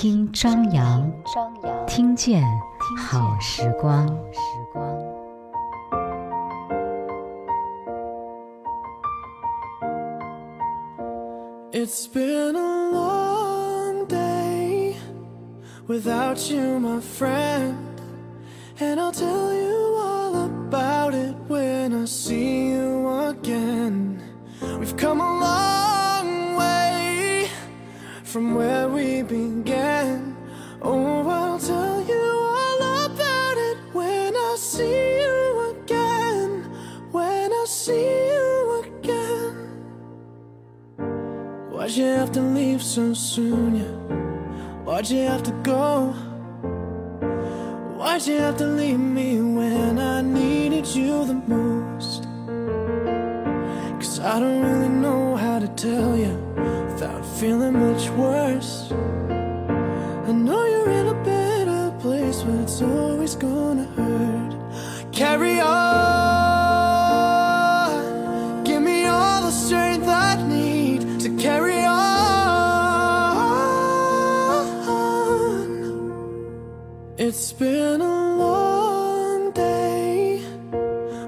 听张扬，张扬听见好时光。时光 It's been a long day without you, my friend. And I'll tell you all about it when I see you again. We've come a long from where we began. Oh, I'll tell you all about it when I see you again. When I see you again. Why'd you have to leave so soon? Yeah. Why'd you have to go? Why'd you have to leave me when I needed you the most? Cause I don't really know how to tell you feeling much worse. I know you're in a better place, but it's always gonna hurt. Carry on, give me all the strength I need to carry on. It's been a long day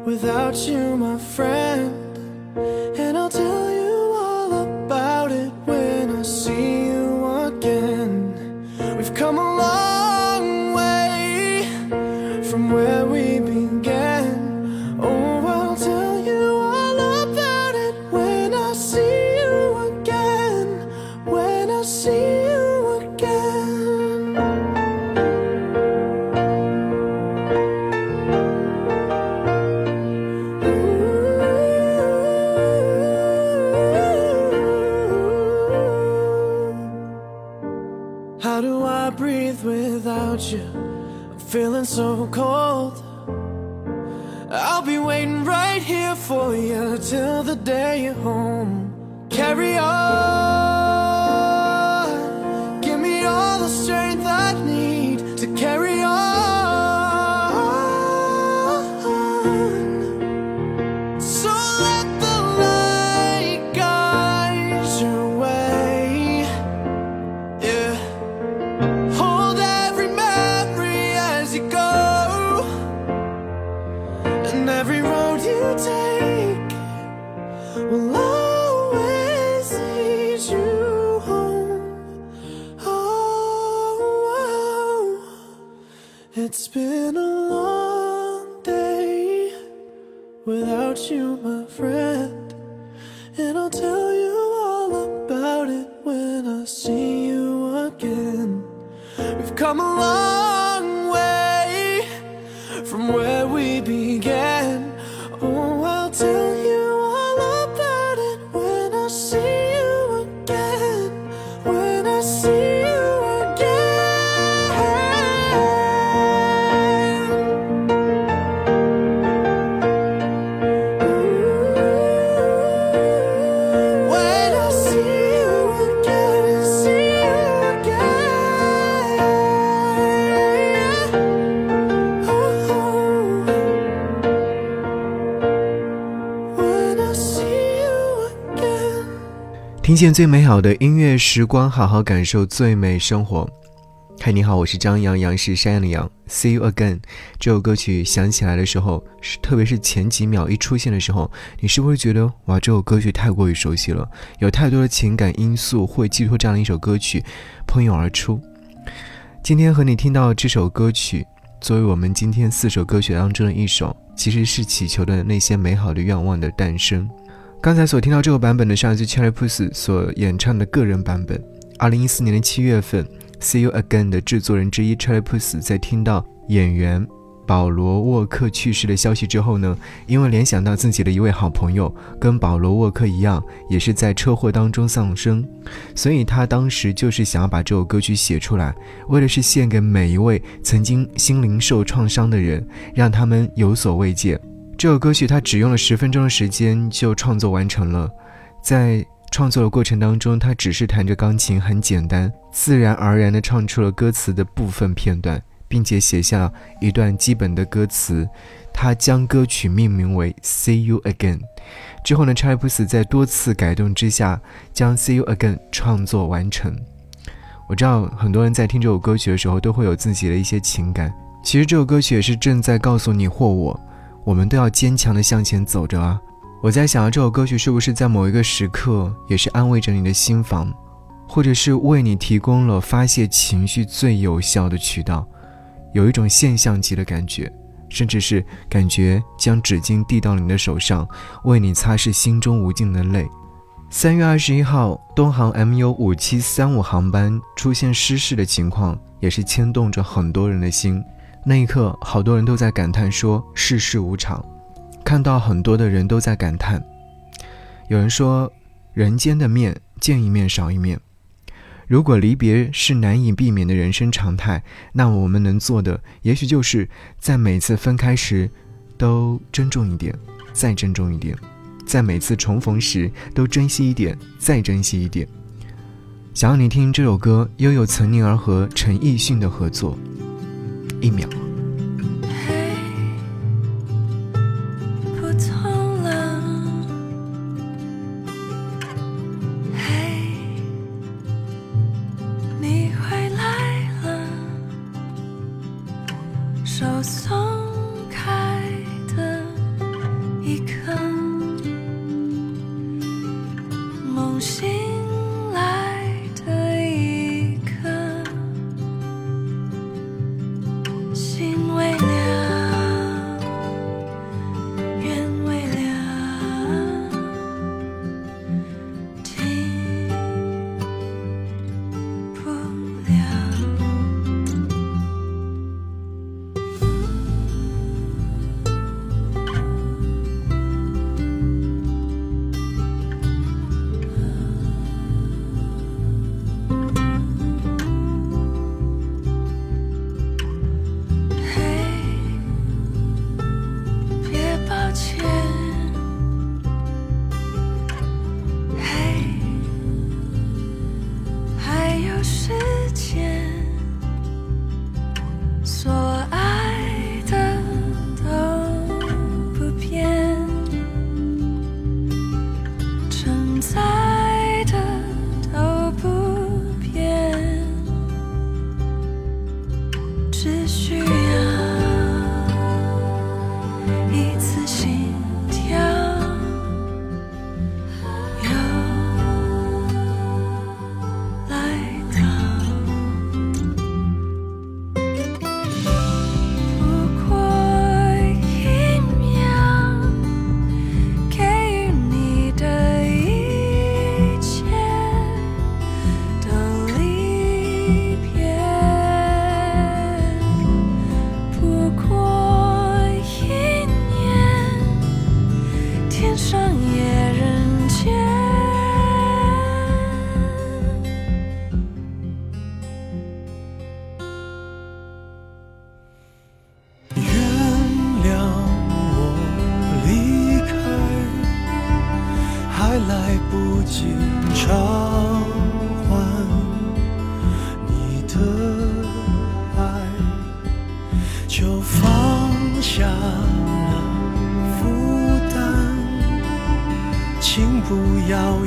without you, my friend. Without you? I'm feeling so cold. I'll be waiting right here for you till the day you're home. Carry on. Go, and every road you take will always lead you home. Oh, oh, it's been a long day without you, my friend, and I'll tell you all about it when I see you again. We've come a long way from where we 见最美好的音乐时光，好好感受最美生活。嗨，你好，我是张扬，杨是山羊的羊。See you again，这首歌曲响起来的时候，是特别是前几秒一出现的时候，你是不是觉得哇，这首歌曲太过于熟悉了，有太多的情感因素会寄托这样的一首歌曲喷涌而出。今天和你听到这首歌曲，作为我们今天四首歌曲当中的一首，其实是祈求的那些美好的愿望的诞生。刚才所听到这个版本的，是来自 Cherry Puss 所演唱的个人版本。二零一四年的七月份，《See You Again》的制作人之一 Cherry Puss 在听到演员保罗沃克去世的消息之后呢，因为联想到自己的一位好朋友跟保罗沃克一样，也是在车祸当中丧生，所以他当时就是想要把这首歌曲写出来，为的是献给每一位曾经心灵受创伤的人，让他们有所慰藉。这首歌曲他只用了十分钟的时间就创作完成了，在创作的过程当中，他只是弹着钢琴，很简单，自然而然地唱出了歌词的部分片段，并且写下一段基本的歌词。他将歌曲命名为《See You Again》。之后呢，查理普斯在多次改动之下，将《See You Again》创作完成。我知道很多人在听这首歌曲的时候，都会有自己的一些情感。其实这首歌曲也是正在告诉你或我，我们都要坚强的向前走着啊。我在想，这首歌曲是不是在某一个时刻，也是安慰着你的心房，或者是为你提供了发泄情绪最有效的渠道，有一种现象级的感觉。甚至是感觉将纸巾递到你的手上，为你擦拭心中无尽的泪。三月二十一号，东航 MU 五七三五航班出现失事的情况，也是牵动着很多人的心。那一刻，好多人都在感叹说世事无常，看到很多的人都在感叹。有人说，人间的面见一面少一面。如果离别是难以避免的人生常态，那我们能做的，也许就是在每次分开时，都珍重一点，再珍重一点；在每次重逢时，都珍惜一点，再珍惜一点。想要你听这首歌，悠悠岑宁儿和陈奕迅的合作，一秒。不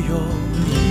有。你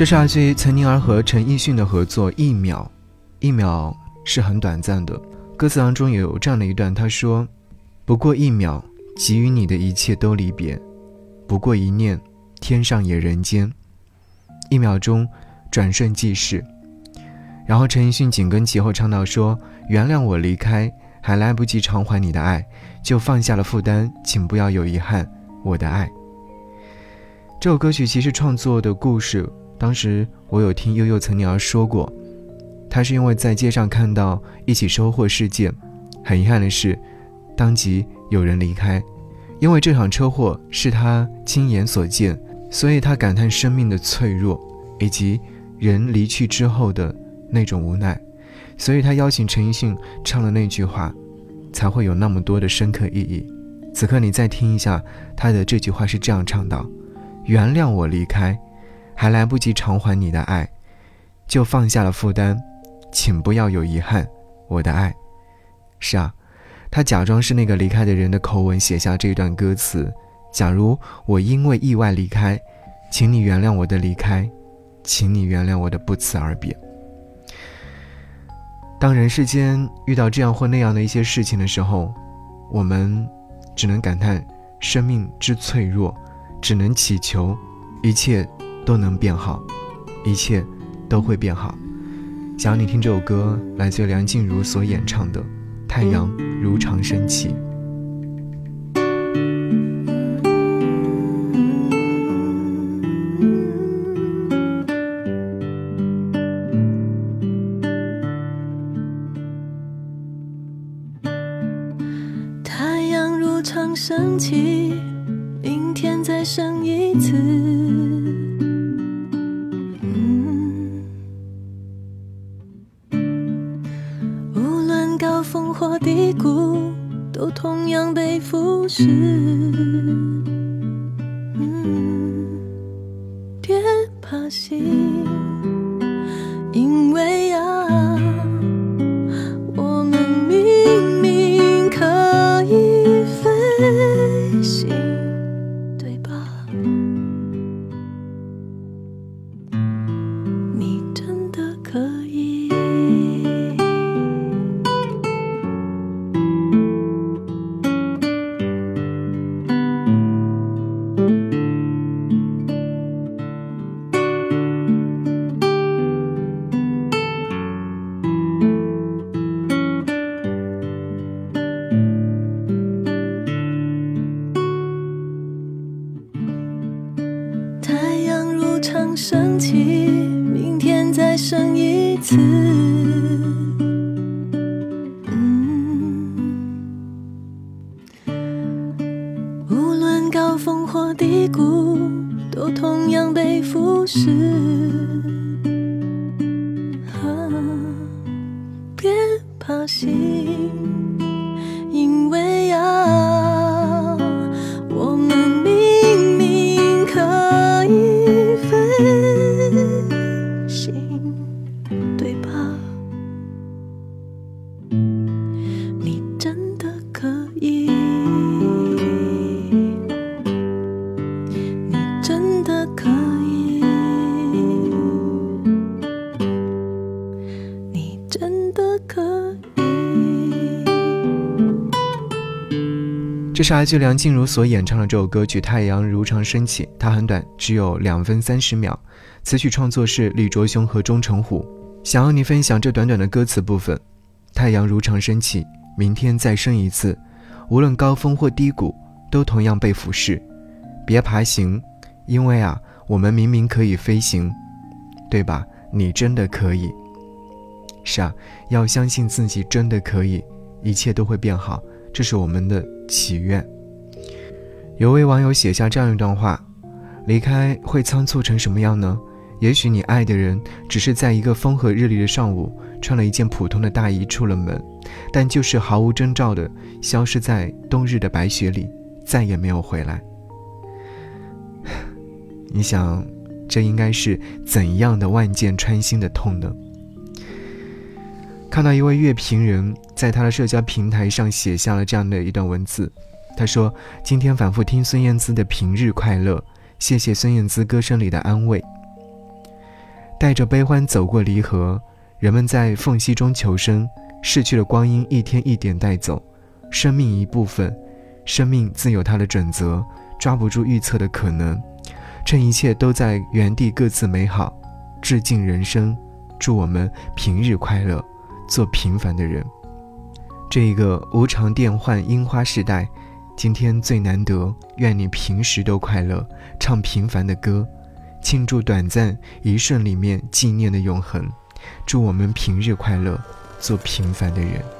这是来自于岑宁儿和陈奕迅的合作《一秒》，一秒是很短暂的。歌词当中也有这样的一段，他说：“不过一秒，给予你的一切都离别；不过一念，天上也人间。一秒钟，转瞬即逝。”然后陈奕迅紧跟其后唱到说：“原谅我离开，还来不及偿还你的爱，就放下了负担，请不要有遗憾，我的爱。”这首歌曲其实创作的故事。当时我有听悠悠岑宁儿说过，她是因为在街上看到一起收获事件，很遗憾的是，当即有人离开，因为这场车祸是她亲眼所见，所以她感叹生命的脆弱，以及人离去之后的那种无奈，所以他邀请陈奕迅唱了那句话，才会有那么多的深刻意义。此刻你再听一下他的这句话是这样唱道：“原谅我离开。”还来不及偿还你的爱，就放下了负担，请不要有遗憾，我的爱。是啊，他假装是那个离开的人的口吻写下这段歌词。假如我因为意外离开，请你原谅我的离开，请你原谅我的不辞而别。当人世间遇到这样或那样的一些事情的时候，我们只能感叹生命之脆弱，只能祈求一切。都能变好，一切都会变好。想要你听这首歌，来自梁静茹所演唱的《太阳如常升起》。风或低谷，都同样被腐蚀。那心这是来自梁静茹所演唱的这首歌曲《太阳如常升起》，它很短，只有两分三十秒。词曲创作是李卓雄和钟成虎。想要你分享这短短的歌词部分：太阳如常升起，明天再升一次。无论高峰或低谷，都同样被俯视。别爬行，因为啊，我们明明可以飞行，对吧？你真的可以。是啊，要相信自己真的可以，一切都会变好。这是我们的祈愿。有位网友写下这样一段话：离开会仓促成什么样呢？也许你爱的人只是在一个风和日丽的上午，穿了一件普通的大衣出了门，但就是毫无征兆的消失在冬日的白雪里，再也没有回来。你想，这应该是怎样的万箭穿心的痛呢？看到一位乐评人在他的社交平台上写下了这样的一段文字，他说：“今天反复听孙燕姿的《平日快乐》，谢谢孙燕姿歌声里的安慰。”带着悲欢走过离合，人们在缝隙中求生，逝去的光阴一天一点带走，生命一部分，生命自有它的准则，抓不住预测的可能。趁一切都在原地各自美好，致敬人生，祝我们平日快乐，做平凡的人。这一个无常变幻樱花时代，今天最难得，愿你平时都快乐，唱平凡的歌，庆祝短暂一瞬里面纪念的永恒。祝我们平日快乐，做平凡的人。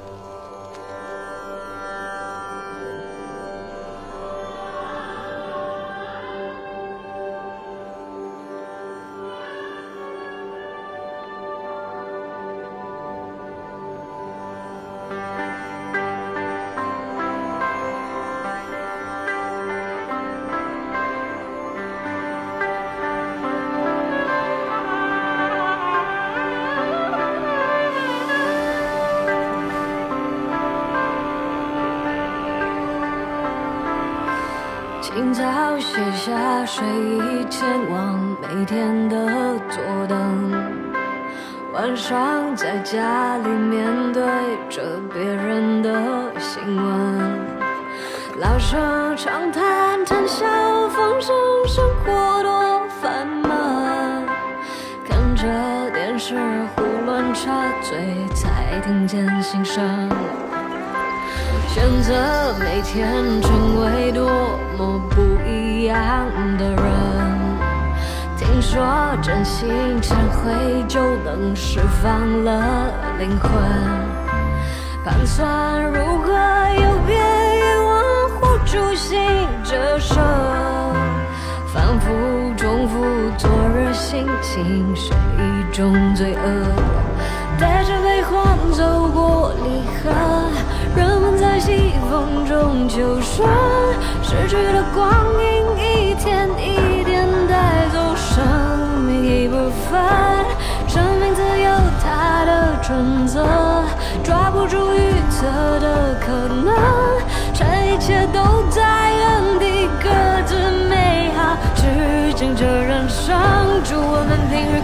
早卸下睡衣，前往每天的坐等。晚上在家里面对着别人的新闻，老生常谈谈笑风生，生活多烦闷。看着电视胡乱插嘴，才听见心声。选择每天成为多么不一样的人。听说真心忏悔就能释放了灵魂。盘算如何有别于忘乎初心折射，反复重复昨日心情是一种罪恶。带着悲欢走过离合。人们在西风中求生，逝去的光阴一天一点带走生命一部分。生命自有它的准则，抓不住预测的可能。趁一切都在原地各自美好，致敬这人生，祝我们平日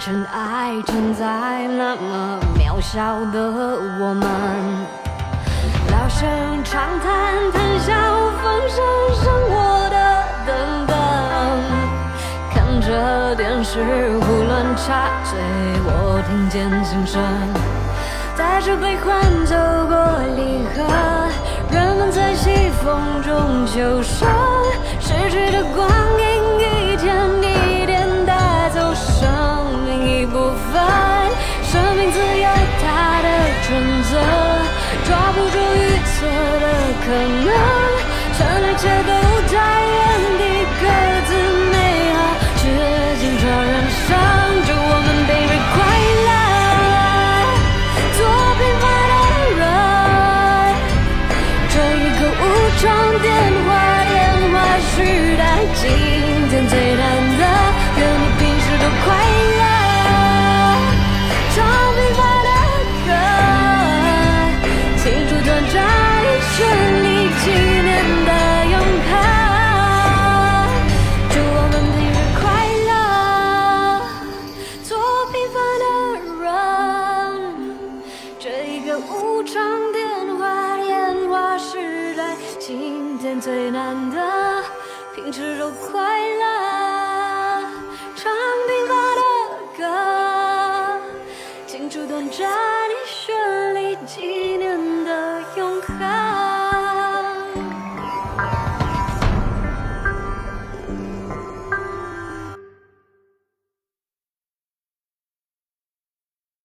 尘埃承载那么渺小的我们，老生常谈谈笑风生生活的等等，看着电视胡乱插嘴，我听见心声，带着悲欢走过离合，人们在西风中求生，逝去的光阴一天一天带走生命。一部分，生命自有它的准则，抓不住预测的可能，